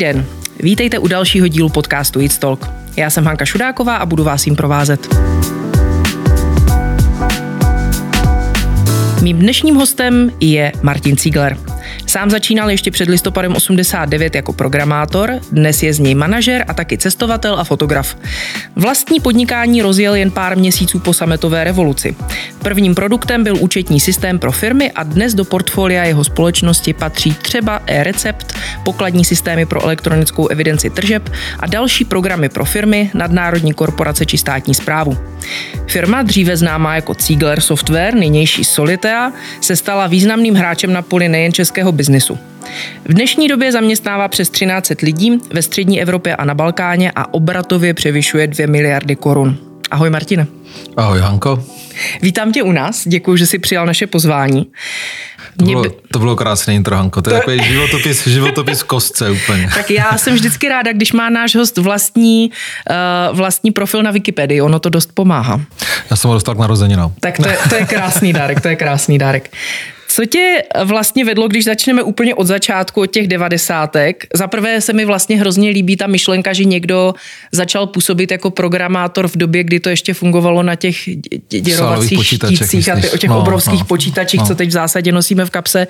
Den, vítejte u dalšího dílu podcastu It's Talk. Já jsem Hanka Šudáková a budu vás jim provázet. Mým dnešním hostem je Martin Ziegler. Sám začínal ještě před listopadem 89 jako programátor, dnes je z něj manažer a taky cestovatel a fotograf. Vlastní podnikání rozjel jen pár měsíců po sametové revoluci. Prvním produktem byl účetní systém pro firmy a dnes do portfolia jeho společnosti patří třeba e-recept, pokladní systémy pro elektronickou evidenci tržeb a další programy pro firmy, nadnárodní korporace či státní zprávu. Firma, dříve známá jako Ziegler Software, nynější Solitea, se stala významným hráčem na poli nejen českého biznisu. V dnešní době zaměstnává přes 13 lidí ve střední Evropě a na Balkáně a obratově převyšuje 2 miliardy korun. Ahoj Martine. Ahoj Hanko. Vítám tě u nás, děkuji, že jsi přijal naše pozvání. To bylo, by... to bylo krásný intro, Hanko. To je to... takový životopis, životopis kostce úplně. Tak já jsem vždycky ráda, když má náš host vlastní, uh, vlastní profil na Wikipedii. Ono to dost pomáhá. Já jsem ho dostal k narozeninám. Tak to je, to je krásný dárek, to je krásný dárek. Co tě vlastně vedlo, když začneme úplně od začátku, od těch devadesátek? Za prvé se mi vlastně hrozně líbí ta myšlenka, že někdo začal působit jako programátor v době, kdy to ještě fungovalo na těch děrovacích štících a ty, o těch no, obrovských no, počítačích, no. co teď v zásadě nosíme v kapse,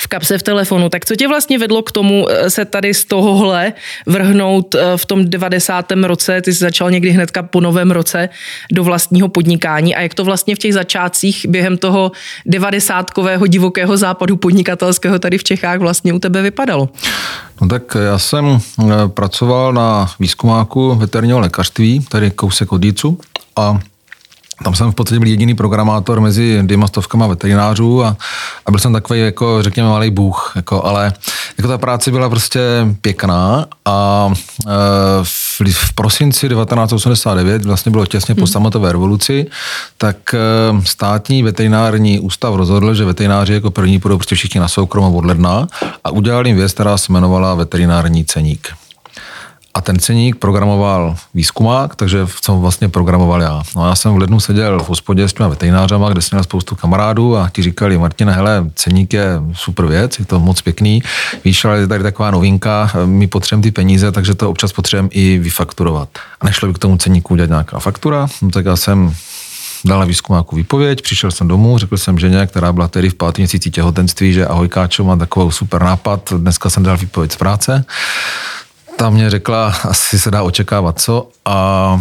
v kapse v telefonu. Tak co tě vlastně vedlo k tomu eh, se tady z tohohle vrhnout eh, v tom 90. roce, ty jsi začal někdy hnedka po novém roce do vlastního podnikání a jak to vlastně v těch začátcích během toho 90 takového divokého západu podnikatelského tady v Čechách vlastně u tebe vypadalo? No tak já jsem eh, pracoval na výzkumáku veterinárního lékařství, tady kousek od Jícu a tam jsem v podstatě byl jediný programátor mezi dvěma stovkama veterinářů a, a byl jsem takový, jako řekněme, malý bůh, jako, ale jako ta práce byla prostě pěkná a e, v, v prosinci 1989, vlastně bylo těsně po hmm. sametové revoluci, tak e, státní veterinární ústav rozhodl, že veterináři jako první půjdou prostě všichni na soukromo od ledna a udělal jim věc, která se jmenovala veterinární ceník. A ten ceník programoval výzkumák, takže jsem vlastně programoval já. No a já jsem v lednu seděl v hospodě s těma veterinářama, kde jsem měl spoustu kamarádů a ti říkali, Martina, hele, ceník je super věc, je to moc pěkný, víš, ale je tady taková novinka, my potřebujeme ty peníze, takže to občas potřebujeme i vyfakturovat. A nešlo by k tomu ceníku udělat nějaká faktura, no tak já jsem dala výzkumáku výpověď, přišel jsem domů, řekl jsem ženě, která byla tedy v pátý měsíci těhotenství, že ahoj Káčo, mám takovou super nápad, dneska jsem dal výpověď z práce ta mě řekla, asi se dá očekávat co a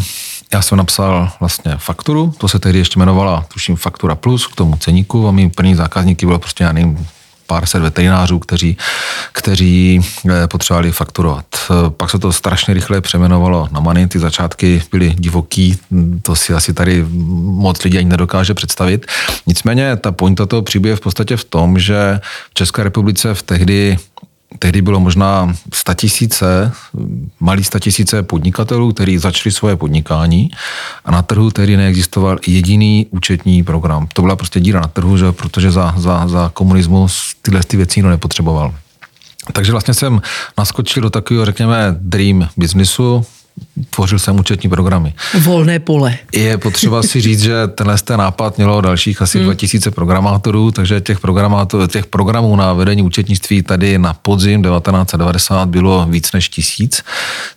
já jsem napsal vlastně fakturu, to se tehdy ještě jmenovala, tuším, Faktura Plus k tomu ceníku a mý první zákazníky bylo prostě, já nevím, pár set veterinářů, kteří, kteří eh, potřebovali fakturovat. Pak se to strašně rychle přeměnovalo na Money, ty začátky byly divoký, to si asi tady moc lidí ani nedokáže představit. Nicméně ta pointa toho příběhu je v podstatě v tom, že v České republice v tehdy tehdy bylo možná statisíce, malý statisíce podnikatelů, kteří začali svoje podnikání a na trhu tehdy neexistoval jediný účetní program. To byla prostě díra na trhu, že, protože za, za, za komunismus tyhle ty věci nikdo nepotřeboval. Takže vlastně jsem naskočil do takového, řekněme, dream businessu, tvořil jsem účetní programy. Volné pole. Je potřeba si říct, že tenhle ten nápad mělo dalších asi hmm. 2000 programátorů, takže těch, programátorů, těch programů na vedení účetnictví tady na podzim 1990 bylo víc než tisíc,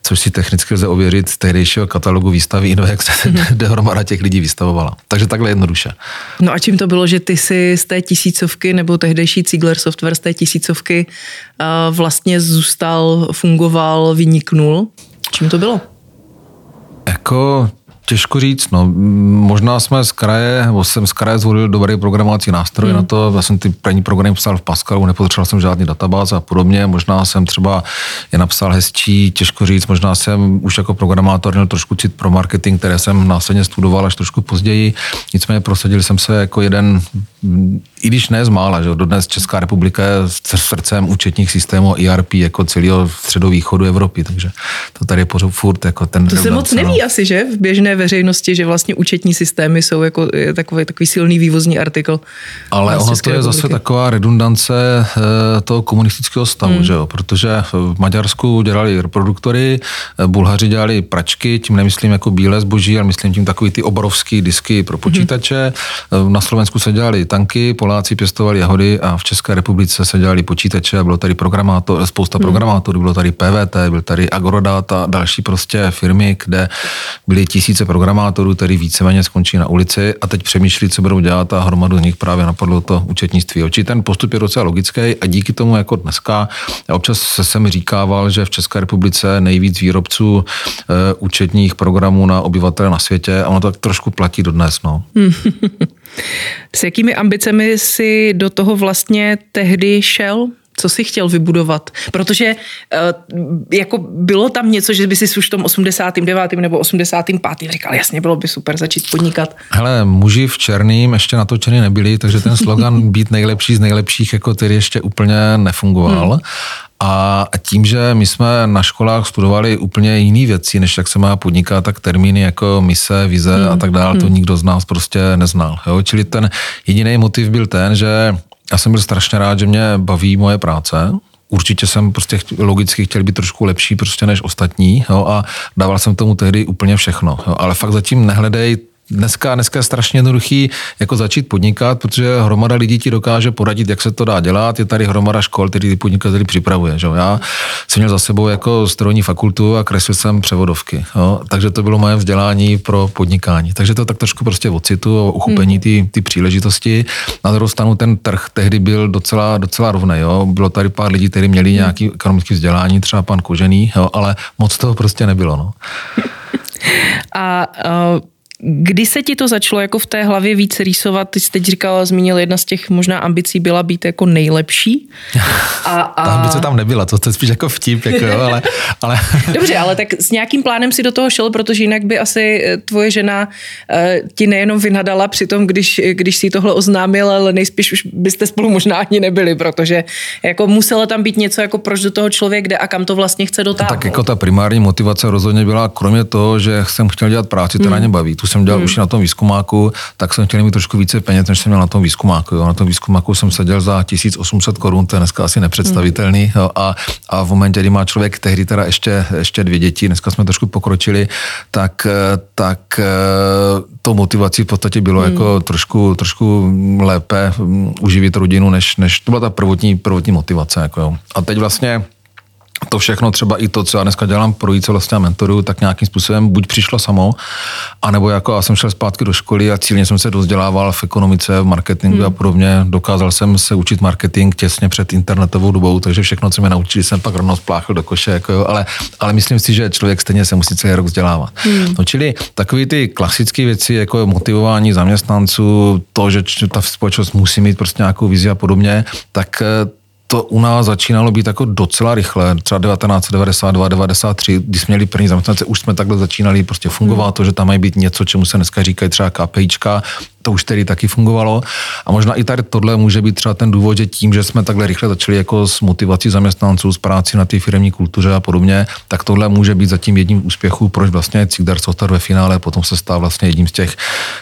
což si technicky lze ověřit z tehdejšího katalogu výstavy, no jak se hmm. dohromada těch lidí vystavovala. Takže takhle jednoduše. No a čím to bylo, že ty si z té tisícovky nebo tehdejší Ziegler Software z té tisícovky uh, vlastně zůstal, fungoval, vyniknul? Čím to bylo? Jako Těžko říct, no. Možná jsme z kraje, nebo jsem z kraje zvolil dobrý programovací nástroj hmm. na to. Já jsem ty první programy psal v Pascalu, nepotřeboval jsem žádný databáze a podobně. Možná jsem třeba je napsal hezčí, těžko říct. Možná jsem už jako programátor měl trošku cit pro marketing, které jsem následně studoval až trošku později. Nicméně prosadil jsem se jako jeden, i když ne z mála, že dodnes Česká republika je srdcem účetních systémů ERP jako celého středovýchodu Evropy, takže to tady je pořád furt jako ten... To se moc neví no. asi, že? V běžné veřejnosti, že vlastně účetní systémy jsou jako takový, takový silný vývozní artikl. Ale ono to je republiky. zase taková redundance eh, toho komunistického stavu, hmm. že jo? protože v Maďarsku dělali reproduktory, eh, Bulhaři dělali pračky, tím nemyslím jako bílé zboží, ale myslím tím takový ty obrovský disky pro počítače. Hmm. Na Slovensku se dělali tanky, Poláci pěstovali jahody a v České republice se dělali počítače a bylo tady programátor, spousta hmm. programátorů, bylo tady PVT, byl tady Agorodata, další prostě firmy, kde byly tisíce programátorů, který víceméně skončí na ulici a teď přemýšlí, co budou dělat a hromadu z nich právě napadlo to účetnictví. Oči ten postup je docela logický a díky tomu jako dneska, já občas se jsem říkával, že v České republice nejvíc výrobců e, účetních programů na obyvatele na světě a ono to tak trošku platí dodnes. No. S jakými ambicemi si do toho vlastně tehdy šel? co si chtěl vybudovat? Protože uh, jako bylo tam něco, že by si už v tom 89. nebo 85. říkal, jasně, bylo by super začít podnikat. Hele, muži v černým ještě natočený nebyli, takže ten slogan být nejlepší z nejlepších jako tedy ještě úplně nefungoval. Hmm. A tím, že my jsme na školách studovali úplně jiné věci, než jak se má podnikat, tak termíny jako mise, vize hmm. a tak dále, to hmm. nikdo z nás prostě neznal. Jo? Čili ten jediný motiv byl ten, že já jsem byl strašně rád, že mě baví moje práce, určitě jsem prostě logicky chtěl být trošku lepší prostě než ostatní jo, a dával jsem tomu tehdy úplně všechno. Jo, ale fakt zatím nehledej dneska, dneska je strašně jednoduchý jako začít podnikat, protože hromada lidí ti dokáže poradit, jak se to dá dělat. Je tady hromada škol, který ty podnikateli připravuje. Že? Já jsem měl za sebou jako strojní fakultu a kreslil jsem převodovky. Jo? Takže to bylo moje vzdělání pro podnikání. Takže to tak trošku prostě ocitu o uchopení ty, ty příležitosti. Na druhou stranu ten trh tehdy byl docela, docela rovný. Jo? Bylo tady pár lidí, kteří měli hmm. nějaký ekonomické vzdělání, třeba pan Kožený, jo? ale moc toho prostě nebylo. No. A uh Kdy se ti to začalo jako v té hlavě víc rýsovat? Ty jsi teď říkala, zmínil, jedna z těch možná ambicí byla být jako nejlepší. A, a... Ta ambice tam nebyla, to je spíš jako vtip, jako, jo, ale, ale... Dobře, ale tak s nějakým plánem si do toho šel, protože jinak by asi eh, tvoje žena uh, ti nejenom vynadala při tom, když, když si tohle oznámil, ale nejspíš už byste spolu možná ani nebyli, protože jako muselo tam být něco, jako proč do toho člověk jde a kam to vlastně chce dotáhnout. Tak jako ta primární motivace rozhodně byla, kromě toho, že jsem chtěl dělat práci, která hmm. mě baví. Tu jsem dělal hmm. už na tom výzkumáku, tak jsem chtěl mít trošku více peněz, než jsem měl na tom výzkumáku. Jo. Na tom výzkumáku jsem seděl za 1800 korun, to je dneska asi nepředstavitelný. Jo. A, a v momentě, kdy má člověk tehdy teda ještě, ještě dvě děti, dneska jsme trošku pokročili, tak, tak to motivací v podstatě bylo hmm. jako trošku, trošku lépe uživit rodinu, než, než to byla ta prvotní, prvotní motivace. Jako jo. A teď vlastně to všechno, třeba i to, co já dneska dělám pro více vlastně mentoru, tak nějakým způsobem buď přišlo samo, anebo jako já jsem šel zpátky do školy a cílně jsem se dozdělával v ekonomice, v marketingu hmm. a podobně. Dokázal jsem se učit marketing těsně před internetovou dobou, takže všechno, co mě naučili, jsem pak rovnou spláchl do koše, jako jo, ale, ale myslím si, že člověk stejně se musí celý rok vzdělávat. Hmm. No, čili takové ty klasické věci, jako motivování zaměstnanců, to, že ta společnost musí mít prostě nějakou vizi a podobně, tak to u nás začínalo být jako docela rychle, třeba 1992, 93, když jsme měli první zaměstnance, už jsme takhle začínali prostě fungovat, hmm. to, že tam mají být něco, čemu se dneska říkají třeba KPIčka, to už tedy taky fungovalo. A možná i tady tohle může být třeba ten důvod, že tím, že jsme takhle rychle začali jako s motivací zaměstnanců, s práci na té firmní kultuře a podobně, tak tohle může být zatím jedním úspěchů, proč vlastně Cigdar Software ve finále potom se stál vlastně jedním z těch,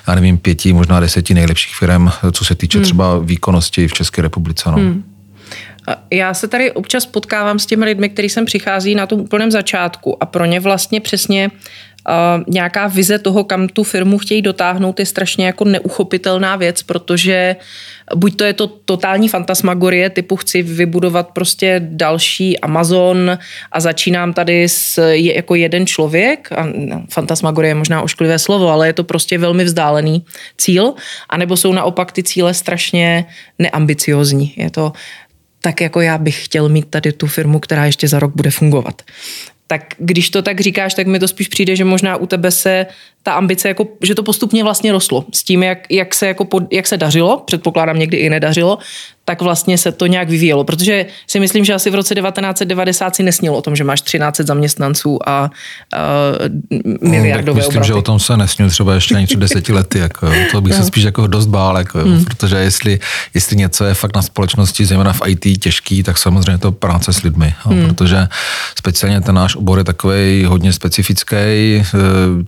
já nevím, pěti, možná deseti nejlepších firm, co se týče hmm. třeba výkonnosti v České republice. No. Hmm. Já se tady občas potkávám s těmi lidmi, kteří sem přichází na tom úplném začátku a pro ně vlastně přesně uh, nějaká vize toho, kam tu firmu chtějí dotáhnout, je strašně jako neuchopitelná věc, protože buď to je to totální fantasmagorie, typu chci vybudovat prostě další Amazon a začínám tady s je, jako jeden člověk, a no, fantasmagorie je možná ošklivé slovo, ale je to prostě velmi vzdálený cíl, anebo jsou naopak ty cíle strašně neambiciozní. Je to tak jako já bych chtěl mít tady tu firmu, která ještě za rok bude fungovat. Tak když to tak říkáš, tak mi to spíš přijde, že možná u tebe se ta ambice, jako, že to postupně vlastně rostlo. S tím, jak, jak, se, jako pod, jak se dařilo, předpokládám někdy i nedařilo, tak vlastně se to nějak vyvíjelo. Protože si myslím, že asi v roce 1990 si nesnilo o tom, že máš 13 zaměstnanců a uh, miliardové no, myslím, obraty. že o tom se nesnil třeba ještě ani před deseti lety. Jako, to bych se spíš jako dost bál, jako, hmm. protože jestli, jestli něco je fakt na společnosti, zejména v IT těžký, tak samozřejmě to práce s lidmi. Hmm. protože speciálně ten náš obor je takový hodně specifický, eh,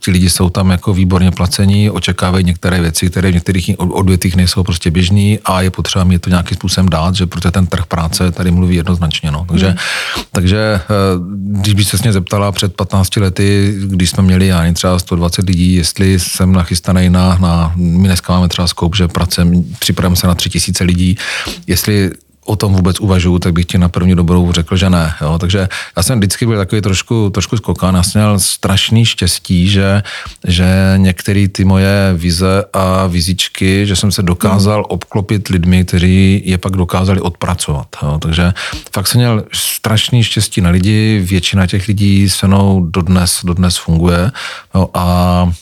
ti lidi jsou tam jako výborně placení, očekávají některé věci, které v některých odvětvích nejsou prostě běžný a je potřeba mi to nějakým způsobem dát, že protože ten trh práce tady mluví jednoznačně. No. Takže, hmm. takže eh, když by se mě zeptala před 15 lety, když jsme měli já třeba 120 lidí, jestli jsem nachystaný na, na my dneska máme třeba skoup, že pracujeme, připravujeme se na 3000 lidí, jestli o tom vůbec uvažuju, tak bych ti na první dobrou řekl, že ne. Jo? Takže já jsem vždycky byl takový trošku, trošku skokán. Já jsem měl strašný štěstí, že, že některé ty moje vize a vizičky, že jsem se dokázal obklopit lidmi, kteří je pak dokázali odpracovat. Jo? Takže fakt jsem měl strašný štěstí na lidi, většina těch lidí se mnou dodnes, dodnes funguje jo? a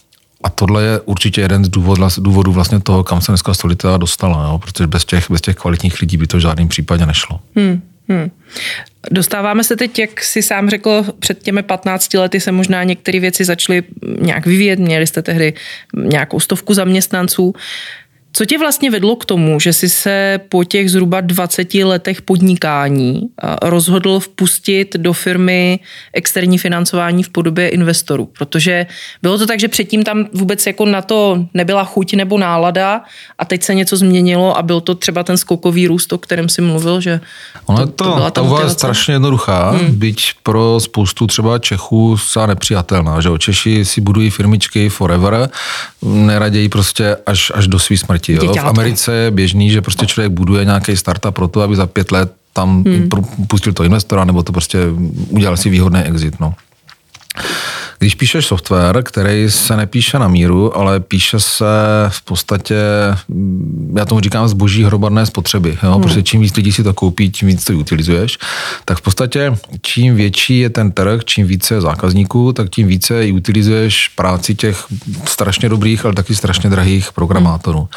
a tohle je určitě jeden z důvodů, důvodů vlastně toho, kam se dneska stolita dostala, jo? protože bez těch, bez těch kvalitních lidí by to v žádném případě nešlo. Hmm, hmm. Dostáváme se teď, jak si sám řekl, před těmi 15 lety se možná některé věci začaly nějak vyvíjet, měli jste tehdy nějakou stovku zaměstnanců. Co tě vlastně vedlo k tomu, že jsi se po těch zhruba 20 letech podnikání rozhodl vpustit do firmy externí financování v podobě investorů? Protože bylo to tak, že předtím tam vůbec jako na to nebyla chuť nebo nálada a teď se něco změnilo a byl to třeba ten skokový růst, o kterém si mluvil, že Ono to, to, byla ta úvaha je strašně jednoduchá, hmm. byť pro spoustu třeba Čechů se nepřijatelná, že Češi si budují firmičky forever, neraději prostě až, až do svý smrti smrti. Jo? V Americe je běžný, že prostě člověk buduje nějaký startup pro to, aby za pět let tam hmm. pustil to investora, nebo to prostě udělal si výhodný exit. No. Když píšeš software, který se nepíše na míru, ale píše se v podstatě, já tomu říkám zboží hromadné spotřeby, jo? Hmm. protože čím víc lidí si to koupí, tím víc to utilizuješ, tak v podstatě čím větší je ten trh, čím více je zákazníků, tak tím více i utilizuješ práci těch strašně dobrých, ale taky strašně drahých programátorů. Hmm.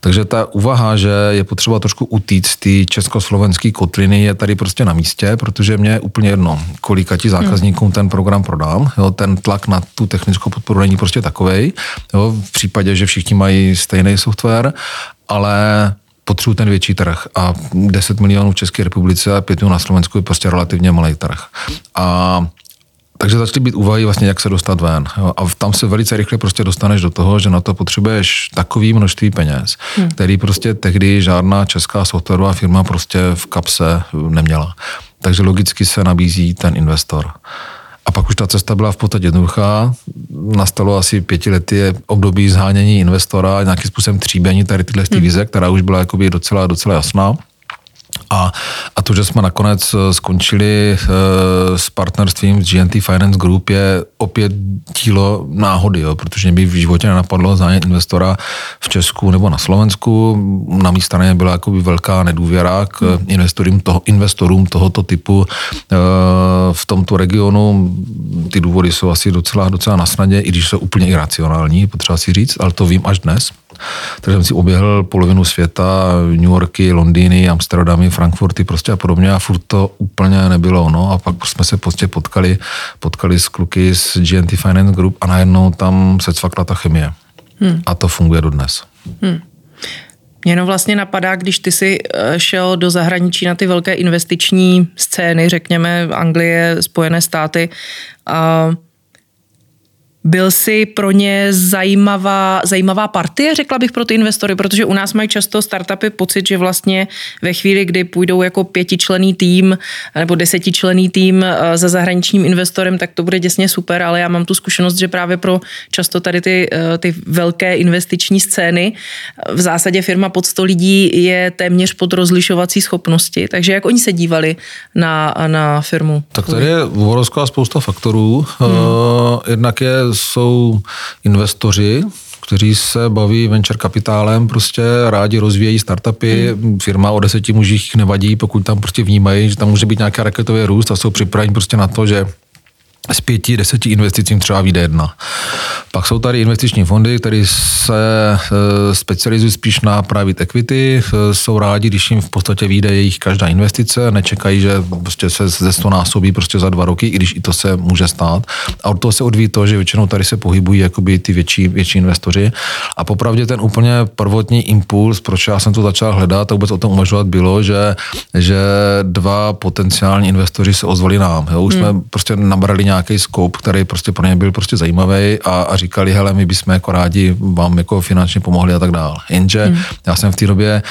Takže ta úvaha, že je potřeba trošku utíct ty československé kotliny je tady prostě na místě, protože mě je úplně jedno, kolika ti zákazníkům hmm. ten program prodám. Jo? Ten tlak na tu technickou podporu není prostě takovej, jo, v případě, že všichni mají stejný software, ale potřebuji ten větší trh a 10 milionů v České republice a 5 milionů na Slovensku je prostě relativně malý trh. A takže začaly být úvahy vlastně, jak se dostat ven. Jo? A tam se velice rychle prostě dostaneš do toho, že na to potřebuješ takový množství peněz, hmm. který prostě tehdy žádná česká softwarová firma prostě v kapse neměla. Takže logicky se nabízí ten investor. A pak už ta cesta byla v podstatě jednoduchá. Nastalo asi pětileté období zhánění investora, nějakým způsobem tříbení tady tyhle hmm. vize, která už byla jakoby docela, docela jasná. A, a to, že jsme nakonec eh, skončili uh, s partnerstvím s GNT Finance Group je opět dílo náhody, jo, protože mě by v životě nenapadlo zájem investora v Česku nebo na Slovensku. Na mé straně byla jakoby velká nedůvěra k hmm. investorům, toho, investorům tohoto typu v tomto regionu. Ty důvody jsou asi docela, docela na snadě, i když jsou úplně iracionální, potřeba si říct, ale to vím až dnes. Takže jsem si oběhl polovinu světa, New Yorky, Londýny, Amsterdamy, Frankfurty prostě a podobně a furt to úplně nebylo. No a pak jsme se prostě potkali, potkali s kluky z GNT Finance Group a najednou tam se cvakla ta chemie. Hmm. A to funguje dodnes. Hmm. Mě jenom vlastně napadá, když ty si eh, šel do zahraničí na ty velké investiční scény, řekněme Anglie, Spojené státy, a byl si pro ně zajímavá, zajímavá partie, řekla bych pro ty investory, protože u nás mají často startupy pocit, že vlastně ve chvíli, kdy půjdou jako pětičlený tým nebo desetičlený tým eh, za zahraničním investorem, tak to bude děsně super, ale já mám tu zkušenost, že právě pro často tady ty, eh, ty velké investiční scény eh, v zásadě firma pod 100 lidí je téměř pod rozlišovací schopnosti. Takže jak oni se dívali na, na firmu? Tak tady je obrovská spousta faktorů. Hmm. Jednak je jsou investoři, kteří se baví venture kapitálem, prostě rádi rozvíjejí startupy, firma o deseti mužích nevadí, pokud tam prostě vnímají, že tam může být nějaký raketový růst a jsou připraveni prostě na to, že z pěti, deseti investicím třeba vyjde jedna. Pak jsou tady investiční fondy, které se e, specializují spíš na private equity, e, jsou rádi, když jim v podstatě vyjde jejich každá investice, nečekají, že prostě se ze 100 násobí prostě za dva roky, i když i to se může stát. A od toho se odvíjí to, že většinou tady se pohybují jakoby ty větší, větší investoři. A popravdě ten úplně prvotní impuls, proč já jsem to začal hledat a vůbec o tom uvažovat, bylo, že, že dva potenciální investoři se ozvali nám. Jo? Už hmm. jsme prostě nabrali nějaký scope, který prostě pro ně byl prostě zajímavý a, a říkali, hele, my bychom jako rádi vám jako finančně pomohli a tak dále. Jenže hmm. já jsem v té době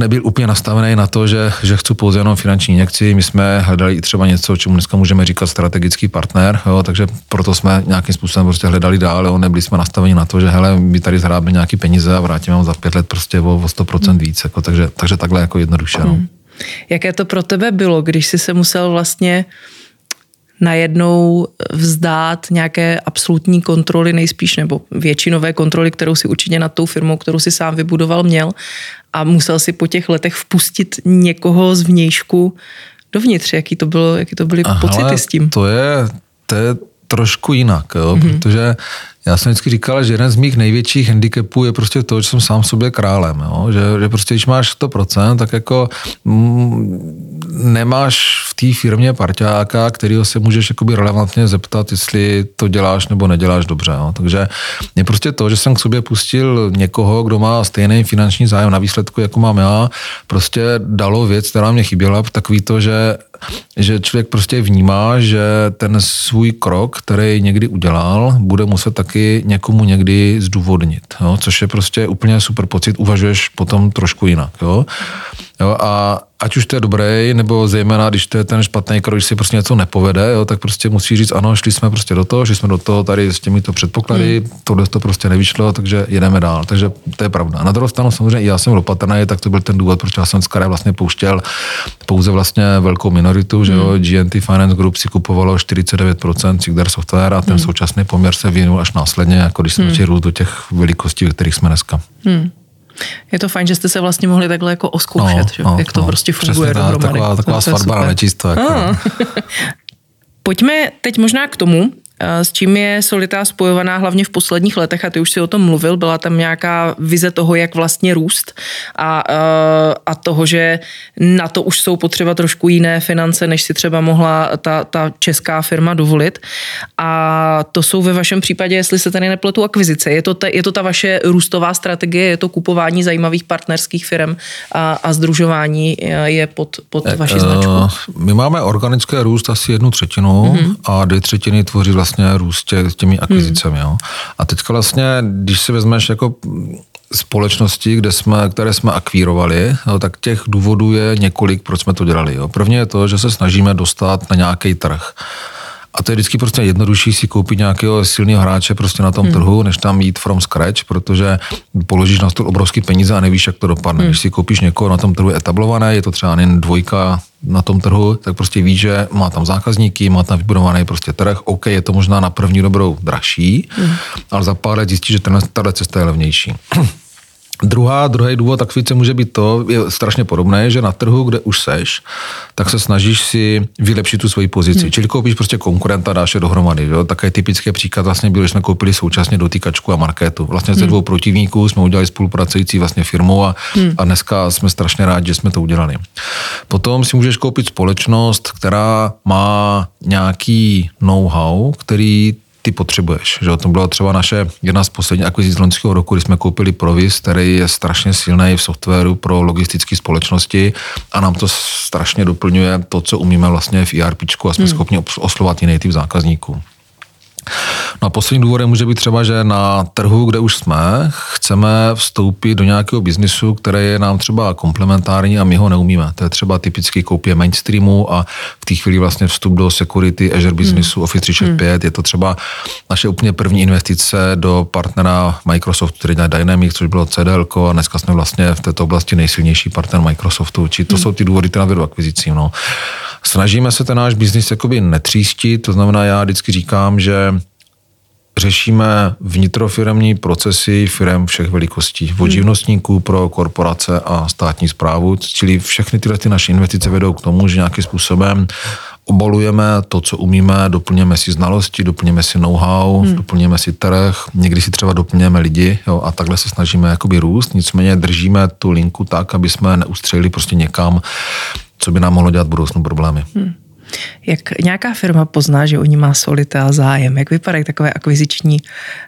nebyl úplně nastavený na to, že, že chci pouze jenom finanční injekci. My jsme hledali i třeba něco, čemu dneska můžeme říkat strategický partner, jo, takže proto jsme nějakým způsobem prostě hledali dál, jo, nebyli jsme nastaveni na to, že hele, my tady zhrábíme nějaký peníze a vrátíme vám za pět let prostě o, o 100% hmm. víc, jako, takže, takže takhle jako jednoduše. No. Hmm. Jaké to pro tebe bylo, když jsi se musel vlastně najednou vzdát nějaké absolutní kontroly nejspíš, nebo většinové kontroly, kterou si určitě nad tou firmou, kterou si sám vybudoval, měl a musel si po těch letech vpustit někoho z vnějšku dovnitř. Jaký to, bylo, jaký to byly Aha, pocity s tím? To je, to je trošku jinak, jo, mm-hmm. protože já jsem vždycky říkal, že jeden z mých největších handicapů je prostě to, že jsem sám sobě králem, jo? Že, že prostě když máš 100%, tak jako mm, nemáš v té firmě parťáka, kterého se můžeš jakoby relevantně zeptat, jestli to děláš nebo neděláš dobře. Jo? Takže je prostě to, že jsem k sobě pustil někoho, kdo má stejný finanční zájem na výsledku, jako mám já, prostě dalo věc, která mě chyběla, takový to, že že člověk prostě vnímá, že ten svůj krok, který někdy udělal, bude muset taky někomu někdy zdůvodnit, jo? což je prostě úplně super pocit, uvažuješ potom trošku jinak. Jo? Jo, a ať už to je dobré, nebo zejména, když to je ten špatný krok, když si prostě něco nepovede, jo, tak prostě musí říct, ano, šli jsme prostě do toho, šli jsme do toho tady s těmito předpoklady, hmm. tohle to prostě nevyšlo, takže jedeme dál. Takže to je pravda. Na druhou stranu samozřejmě já jsem opatrný, tak to byl ten důvod, proč já jsem z vlastně pouštěl pouze vlastně velkou minoritu, hmm. že jo, hmm. GNT Finance Group si kupovalo 49% Sigdar Software a ten hmm. současný poměr se vyvinul až následně, jako když jsme hmm. růst do těch velikostí, ve kterých jsme dneska. Hmm. Je to fajn, že jste se vlastně mohli takhle jako oskoušet, no, že? No, jak to no, prostě funguje přesně, dohromady. Taková, taková svatba nečisto. Jako. Ah. Pojďme teď možná k tomu, s čím je Solita spojovaná hlavně v posledních letech, a ty už si o tom mluvil, byla tam nějaká vize toho, jak vlastně růst a, eh, a toho, že na to už jsou potřeba trošku jiné finance, než si třeba mohla ta, ta česká firma dovolit. A to jsou ve vašem případě, jestli se tady nepletu, akvizice. Je to, ta, je to ta vaše růstová strategie, je to kupování zajímavých partnerských firm a, a združování eh, je pod, pod vaší značku? My máme organické růst asi jednu třetinu mm-hmm. a dvě třetiny tvoří vlastně vlastně růst tě, těmi akvizicemi. Hmm. Jo. A teďka vlastně, když si vezmeš jako společnosti, kde jsme, které jsme akvírovali, jo, tak těch důvodů je několik, proč jsme to dělali. Jo. První je to, že se snažíme dostat na nějaký trh. A to je vždycky prostě jednodušší si koupit nějakého silného hráče prostě na tom hmm. trhu, než tam jít from scratch, protože položíš na stůl obrovský peníze a nevíš, jak to dopadne. Hmm. Když si koupíš někoho na tom trhu etablované, je to třeba jen dvojka na tom trhu, tak prostě víš, že má tam zákazníky, má tam vybudovaný prostě trh, OK, je to možná na první dobrou dražší, hmm. ale za pár let zjistíš, že tahle cesta je levnější. Druhá, druhý důvod tak více může být to, je strašně podobné, že na trhu, kde už seš, tak se snažíš si vylepšit tu svoji pozici. Hmm. Čili koupíš prostě konkurenta, dáš je dohromady. Jo? Také typický příklad vlastně byl, že jsme koupili současně dotýkačku a marketu. Vlastně ze hmm. dvou protivníků jsme udělali spolupracující vlastně firmu a, hmm. a dneska jsme strašně rádi, že jsme to udělali. Potom si můžeš koupit společnost, která má nějaký know-how, který ty potřebuješ. Že? To byla třeba naše jedna z posledních akvizic loňského roku, kdy jsme koupili Provis, který je strašně silný v softwaru pro logistické společnosti a nám to strašně doplňuje to, co umíme vlastně v ERP a jsme hmm. schopni oslovat jiný typ zákazníků. No a poslední důvodem může být třeba, že na trhu, kde už jsme, chceme vstoupit do nějakého biznisu, který je nám třeba komplementární a my ho neumíme. To je třeba typicky koupě mainstreamu a v té chvíli vlastně vstup do security Azure biznisu hmm. Office 365. Hmm. Je to třeba naše úplně první investice do partnera Microsoft, který dělá Dynamics, což bylo CDL, a dneska jsme vlastně v této oblasti nejsilnější partner Microsoftu. Či to hmm. jsou ty důvody, které vedou akvizicím. No. Snažíme se ten náš biznis jakoby netřístit, to znamená, já vždycky říkám, že řešíme vnitrofiremní procesy firm všech velikostí. Od hmm. živnostníků pro korporace a státní zprávu, čili všechny tyhle ty naše investice vedou k tomu, že nějakým způsobem obalujeme to, co umíme, doplněme si znalosti, doplněme si know-how, hmm. doplněme si trh, někdy si třeba doplněme lidi jo, a takhle se snažíme jakoby růst, nicméně držíme tu linku tak, aby jsme neustřelili prostě někam, co by nám mohlo dělat v budoucnu problémy. Hmm. Jak nějaká firma pozná, že oni má solita zájem? Jak vypadají takové akviziční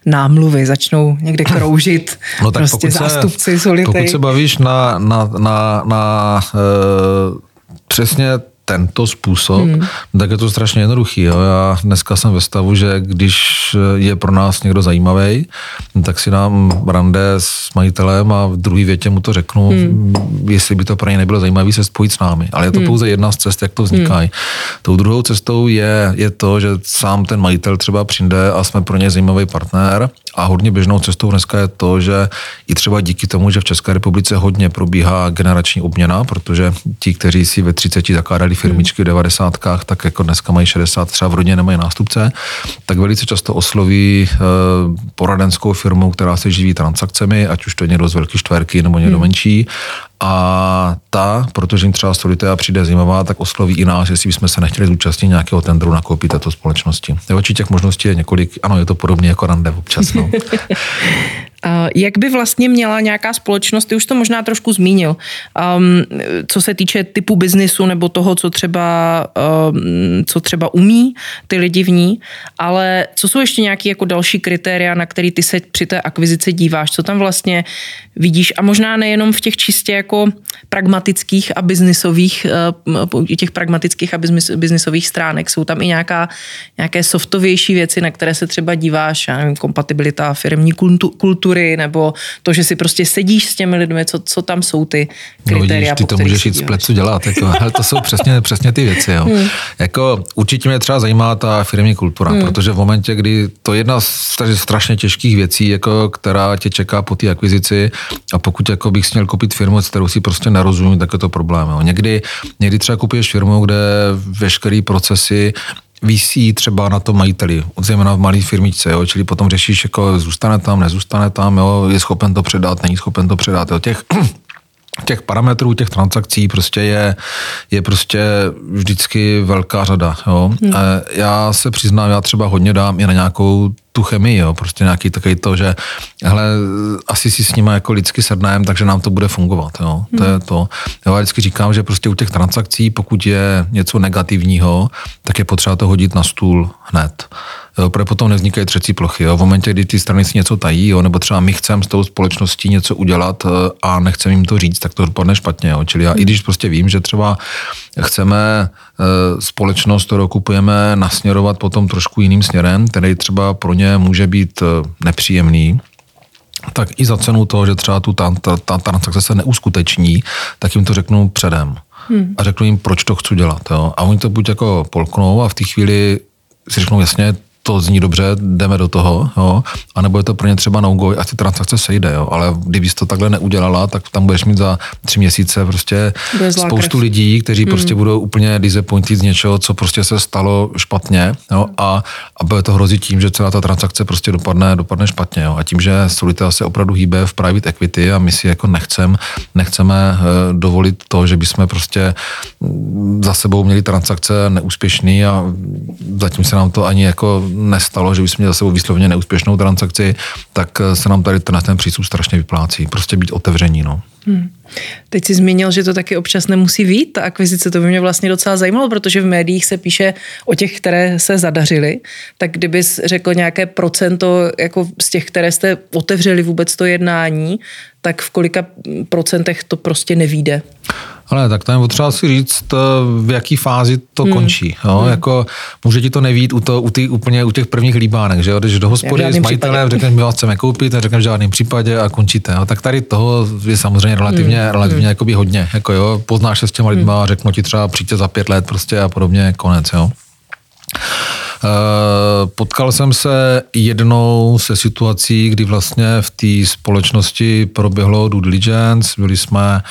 námluvy? Začnou někde kroužit no, tak prostě pokud zástupci solity? Pokud se bavíš na, na, na, na uh, přesně tento způsob, hmm. tak je to strašně jednoduchý. Jo. Já dneska jsem ve stavu, že když je pro nás někdo zajímavý, tak si dám rande s majitelem a v druhé větě mu to řeknu, hmm. jestli by to pro ně nebylo zajímavé se spojit s námi. Ale je to hmm. pouze jedna z cest, jak to vzniká. Hmm. Tou druhou cestou je, je to, že sám ten majitel třeba přijde a jsme pro ně zajímavý partner a hodně běžnou cestou dneska je to, že i třeba díky tomu, že v České republice hodně probíhá generační obměna, protože ti, kteří si ve 30 zakládali firmičky v 90. tak jako dneska mají 60, třeba v rodině nemají nástupce, tak velice často osloví eh, poradenskou firmu, která se živí transakcemi, ať už to je někdo z velké čtverky nebo někdo hmm. menší a ta, protože jim třeba Solitea přijde zimová, tak osloví i nás, jestli bychom se nechtěli zúčastnit nějakého tendru na koupit této společnosti. Oči těch možností je několik, ano, je to podobně jako rande občas. No. Jak by vlastně měla nějaká společnost, ty už to možná trošku zmínil, um, co se týče typu biznisu nebo toho, co třeba, um, co třeba umí ty lidi v ní, ale co jsou ještě nějaké jako další kritéria, na který ty se při té akvizici díváš, co tam vlastně vidíš? A možná nejenom v těch čistě jako pragmatických a biznisových, uh, těch pragmatických a biznisových stránek, jsou tam i nějaká, nějaké softovější věci, na které se třeba díváš, já nevím, kompatibilita firmní kultury, kultury, nebo to, že si prostě sedíš s těmi lidmi, co, co tam jsou ty kritéria. No, vidíš, ty to můžeš jít z plecu dělat, jako, ale to jsou přesně, přesně ty věci. Jo. Hmm. Jako, určitě mě třeba zajímá ta firmní kultura, hmm. protože v momentě, kdy to je jedna z strašně těžkých věcí, jako, která tě čeká po té akvizici a pokud jako bych měl koupit firmu, s kterou si prostě nerozumím, tak je to problém. Jo. Někdy, někdy třeba kupuješ firmu, kde veškerý procesy visí třeba na tom majiteli, zejména v malé firmičce, jo, čili potom řešíš, jako zůstane tam, nezůstane tam, jo, je schopen to předat, není schopen to předat, jo, těch těch parametrů, těch transakcí prostě je, je prostě vždycky velká řada. Jo. Hmm. Já se přiznám, já třeba hodně dám i na nějakou tu chemii, jo, prostě nějaký takový to, že hele, asi si s nimi jako lidsky sedneme, takže nám to bude fungovat, jo, to hmm. je to. Já vždycky říkám, že prostě u těch transakcí, pokud je něco negativního, tak je potřeba to hodit na stůl hned. Jo, protože potom nevznikají třecí plochy. Jo. V momentě, kdy ty strany si něco tají, jo, nebo třeba my chceme s tou společností něco udělat eh, a nechceme jim to říct, tak to dopadne špatně. Jo. Čili já, i když prostě vím, že třeba chceme eh, společnost, kterou kupujeme, nasměrovat potom trošku jiným směrem, který třeba pro ně může být eh, nepříjemný, tak i za cenu toho, že třeba tu ta, ta, ta transakce se neuskuteční, tak jim to řeknu předem. Hmm. A řeknu jim, proč to chci dělat. Jo? A oni to buď jako polknou a v té chvíli si řeknou, jasně, to zní dobře, jdeme do toho, jo, anebo je to pro ně třeba no a ty transakce sejde, jo, ale kdybys to takhle neudělala, tak tam budeš mít za tři měsíce prostě spoustu krev. lidí, kteří hmm. prostě budou úplně disappointed z něčeho, co prostě se stalo špatně, jo, a, a bude to hrozit tím, že celá ta transakce prostě dopadne, dopadne špatně, jo, a tím, že Solita se opravdu hýbe v private equity a my si jako nechcem, nechceme uh, dovolit to, že bychom prostě za sebou měli transakce neúspěšný a zatím se nám to ani jako nestalo, že bychom měli za sebou výslovně neúspěšnou transakci, tak se nám tady ten, ten přístup strašně vyplácí. Prostě být otevření. No. Hmm. Teď jsi zmínil, že to taky občas nemusí být, ta akvizice, to by mě vlastně docela zajímalo, protože v médiích se píše o těch, které se zadařily, tak kdybys řekl nějaké procento jako z těch, které jste otevřeli vůbec to jednání, tak v kolika procentech to prostě nevíde? Ale tak tam je potřeba si říct, eh, v jaký fázi to hmm. končí. Jo? Hmm. Jako, může ti to nevít u, to, u, ty, úplně, u těch prvních líbánek, že jo? když do hospody s majitelem řekneš, my vás chceme koupit, a řekneš v žádném případě a končíte. Jo? Tak tady toho je samozřejmě relativně, hmm. relativně hmm. Jakoby hodně. Jako, jo? Poznáš se s těma lidma hmm. a řeknu ti třeba přijďte za pět let prostě a podobně, konec. Jo? Eh, potkal jsem se jednou se situací, kdy vlastně v té společnosti proběhlo due diligence, byli jsme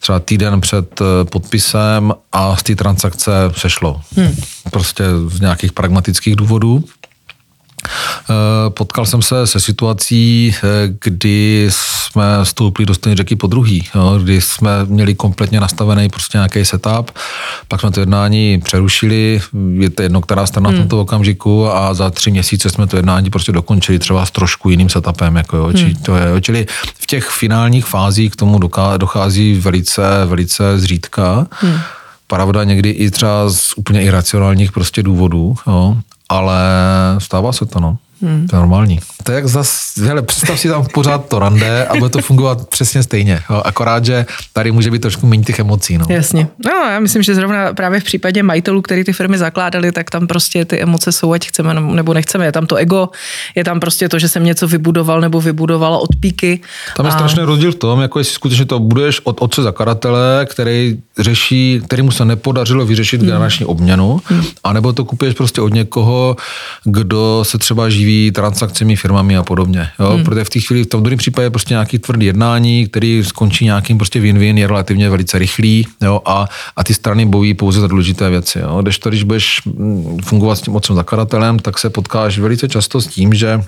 třeba týden před eh, podpisem a z té transakce sešlo. Hmm. Prostě z nějakých pragmatických důvodů. Potkal jsem se se situací, kdy jsme stoupili do stejné řeky po druhý, jo, kdy jsme měli kompletně nastavený prostě nějaký setup, pak jsme to jednání přerušili, je to jedno, která strana hmm. v tomto okamžiku a za tři měsíce jsme to jednání prostě dokončili třeba s trošku jiným setupem, jako jo, hmm. či, to je, čili v těch finálních fázích k tomu dochází velice, velice zřídka. Hmm. Pravda někdy i třeba z úplně iracionálních prostě důvodů, jo, ale stává se to, no. Hmm. To je normální. To je jak zas, hele, představ si tam pořád to rande a bude to fungovat přesně stejně. Jo. Akorát, že tady může být trošku méně těch emocí. No. Jasně. No, já myslím, že zrovna právě v případě majitelů, který ty firmy zakládali, tak tam prostě ty emoce jsou, ať chceme nebo nechceme. Je tam to ego, je tam prostě to, že jsem něco vybudoval nebo vybudovala od píky. Tam je a... strašný rozdíl v tom, jako jestli skutečně to budeš od otce zakladatele, který řeší, který mu se nepodařilo vyřešit hmm. generační obměnu, hmm. anebo to kupuješ prostě od někoho, kdo se třeba živí transakcemi, firmami a podobně. Jo? Hmm. Protože v té chvíli, v tom druhém případě prostě nějaký tvrdý jednání, který skončí nějakým prostě win-win, je relativně velice rychlý jo? A, a ty strany bojí pouze za důležité věci. Jo? Když to, když budeš mm, fungovat s tím otcem zakladatelem, tak se potkáš velice často s tím, že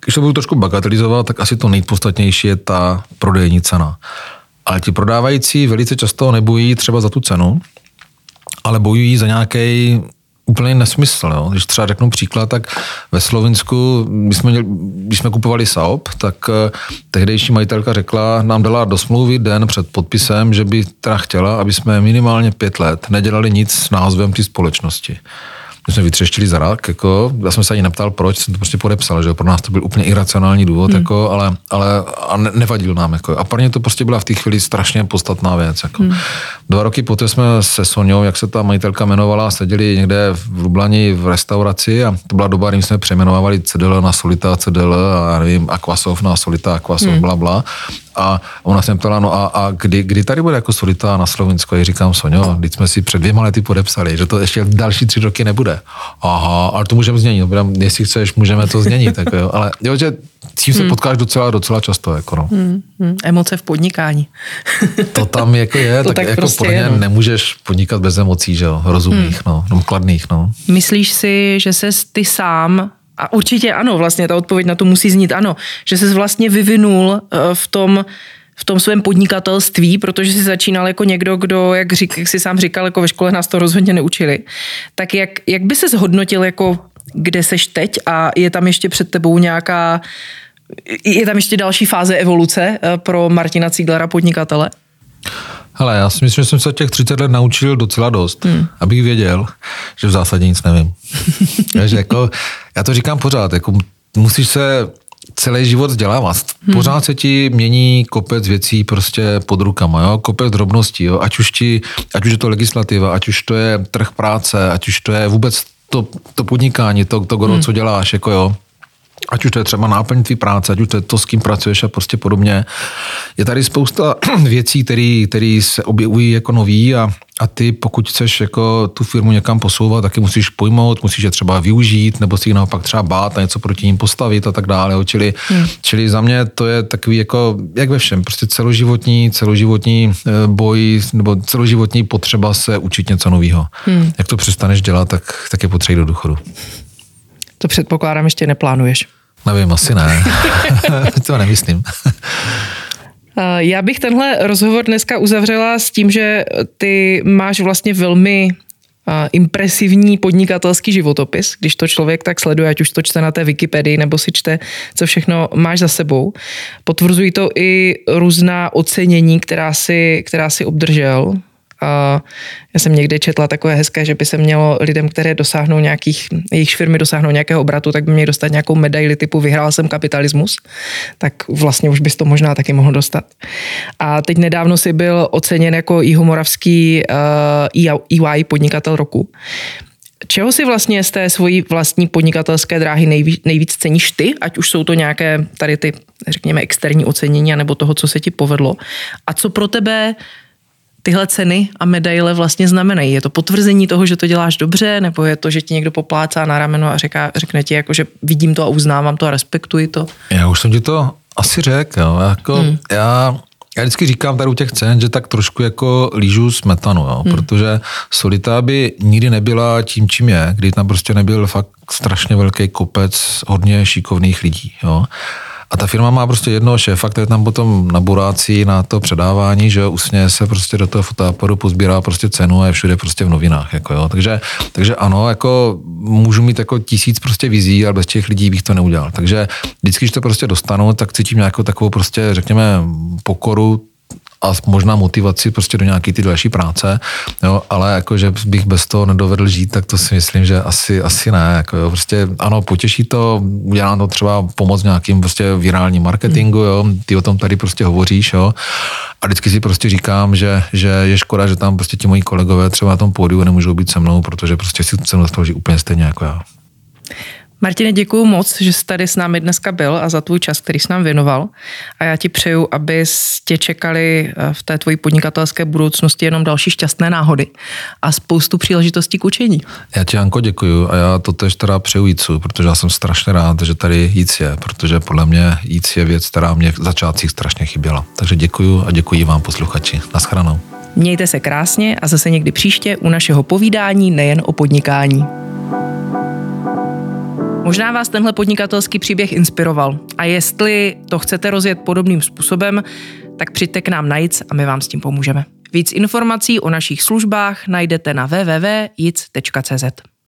když to budu trošku bagatelizovat, tak asi to nejpodstatnější je ta prodejní cena. Ale ti prodávající velice často nebojí třeba za tu cenu, ale bojují za nějaký úplně nesmysl. Jo. Když třeba řeknu příklad, tak ve Slovinsku, když jsme, měli, když jsme kupovali Saop, tak eh, tehdejší majitelka řekla, nám dala do smlouvy den před podpisem, že by teda chtěla, aby jsme minimálně pět let nedělali nic s názvem té společnosti my jsme vytřeštili zrak, jako, já jsem se ani neptal, proč, jsem to prostě podepsal, že pro nás to byl úplně iracionální důvod, hmm. jako, ale, ale a ne, nevadil nám. Jako. A pro ně to prostě byla v té chvíli strašně podstatná věc. Jako. Hmm. Dva roky poté jsme se Soňou, jak se ta majitelka jmenovala, seděli někde v Lublani v restauraci a to byla doba, kdy jsme přejmenovali CDL na Solita CDL a nevím, Aquasov na Solita Aquasov, hmm. bla, bla. A ona se ptala, no a, a kdy, kdy tady bude jako solita na Slovensku? A říkám, Sonio, když jsme si před dvěma lety podepsali, že to ještě další tři roky nebude. Aha, ale to můžeme změnit. Jestli chceš, můžeme to změnit. Tak jo. Ale jo, že tím se hmm. potkáš docela, docela často. Jako no. hmm, hmm. Emoce v podnikání. to tam jako je, to tak, tak jako prostě je, no. nemůžeš podnikat bez emocí, že jo, rozumných, hmm. no, no, kladných. No. Myslíš si, že se ty sám a určitě ano, vlastně ta odpověď na to musí znít ano, že se vlastně vyvinul eh, v tom, v tom svém podnikatelství, protože si začínal jako někdo, kdo, jak, řík, jak si sám říkal, jako ve škole nás to rozhodně neučili. Tak jak, jak by se zhodnotil, jako kde seš teď a je tam ještě před tebou nějaká, je tam ještě další fáze evoluce eh, pro Martina Cíglera podnikatele? Hele, já si myslím, že jsem se těch 30 let naučil docela dost, hmm. abych věděl, že v zásadě nic nevím. že jako, já to říkám pořád, jako musíš se celý život vzdělávat. Hmm. Pořád se ti mění kopec věcí prostě pod rukama, jo? kopec drobností, jo? Ať, už ti, ať už je to legislativa, ať už to je trh práce, ať už to je vůbec to, to podnikání, to, to hmm. co děláš, jako jo ať už to je třeba náplň tvý práce, ať už to je to, s kým pracuješ a prostě podobně. Je tady spousta věcí, které se objevují jako nový a, a ty, pokud chceš jako tu firmu někam posouvat, taky musíš pojmout, musíš je třeba využít, nebo si jich naopak třeba bát a něco proti ním postavit a tak dále. Čili, hmm. čili za mě to je takový jako, jak ve všem, prostě celoživotní, celoživotní eh, boj, nebo celoživotní potřeba se učit něco nového. Hmm. Jak to přestaneš dělat, tak, tak je potřeba do důchodu. To předpokládám, ještě neplánuješ. Nevím, asi ne. to nemyslím. Já bych tenhle rozhovor dneska uzavřela s tím, že ty máš vlastně velmi impresivní podnikatelský životopis, když to člověk tak sleduje, ať už to čte na té Wikipedii nebo si čte, co všechno máš za sebou. Potvrzují to i různá ocenění, která si, která si obdržel já jsem někde četla takové hezké, že by se mělo lidem, které dosáhnou nějakých, jejich firmy dosáhnou nějakého obratu, tak by měli dostat nějakou medaili typu vyhrál jsem kapitalismus, tak vlastně už bys to možná taky mohl dostat. A teď nedávno si byl oceněn jako jihomoravský uh, EY podnikatel roku. Čeho si vlastně z té svojí vlastní podnikatelské dráhy nejvíc, nejvíc ceníš ty, ať už jsou to nějaké tady ty, řekněme, externí ocenění, nebo toho, co se ti povedlo. A co pro tebe tyhle ceny a medaile vlastně znamenají? Je to potvrzení toho, že to děláš dobře, nebo je to, že ti někdo poplácá na rameno a říká, řekne ti, jako, že vidím to a uznávám to a respektuji to? Já už jsem ti to asi řekl. Jako, hmm. Já Já vždycky říkám tady u těch cen, že tak trošku jako lížu smetanu, jo? Hmm. protože Solita by nikdy nebyla tím, čím je, kdy tam prostě nebyl fakt strašně velký kopec hodně šikovných lidí. Jo? A ta firma má prostě jednoho šéfa, který tam potom na burácí, na to předávání, že usně se prostě do toho fotoaparu pozbírá prostě cenu a je všude prostě v novinách. Jako jo. Takže, takže ano, jako můžu mít jako tisíc prostě vizí, ale bez těch lidí bych to neudělal. Takže vždycky, když to prostě dostanu, tak cítím nějakou takovou prostě, řekněme, pokoru a možná motivaci prostě do nějaké ty další práce, jo, ale jako, že bych bez toho nedovedl žít, tak to si myslím, že asi, asi ne. Jako, jo, prostě ano, potěší to, udělá to třeba pomoc nějakým prostě virálním marketingu, jo, ty o tom tady prostě hovoříš, jo, a vždycky si prostě říkám, že, že je škoda, že tam prostě ti moji kolegové třeba na tom pódiu nemůžou být se mnou, protože prostě si se dostal úplně stejně jako já. Martine, děkuji moc, že jsi tady s námi dneska byl a za tvůj čas, který jsi nám věnoval. A já ti přeju, aby tě čekali eh, v té tvojí podnikatelské budoucnosti jenom další šťastné náhody a spoustu příležitostí k učení. Já ti, Janko, děkuji a já to tež teda přeju Jícu, protože já jsem strašně rád, že tady Jíc je, protože podle mě Jíc je věc, která mě v začátcích strašně chyběla. Takže děkuji a děkuji vám posluchači. Naschranou. Mějte se krásně a zase někdy příště u našeho povídání nejen o podnikání. Možná vás tenhle podnikatelský příběh inspiroval a jestli to chcete rozjet podobným způsobem, tak přijďte k nám na JIC a my vám s tím pomůžeme. Víc informací o našich službách najdete na www.jic.cz.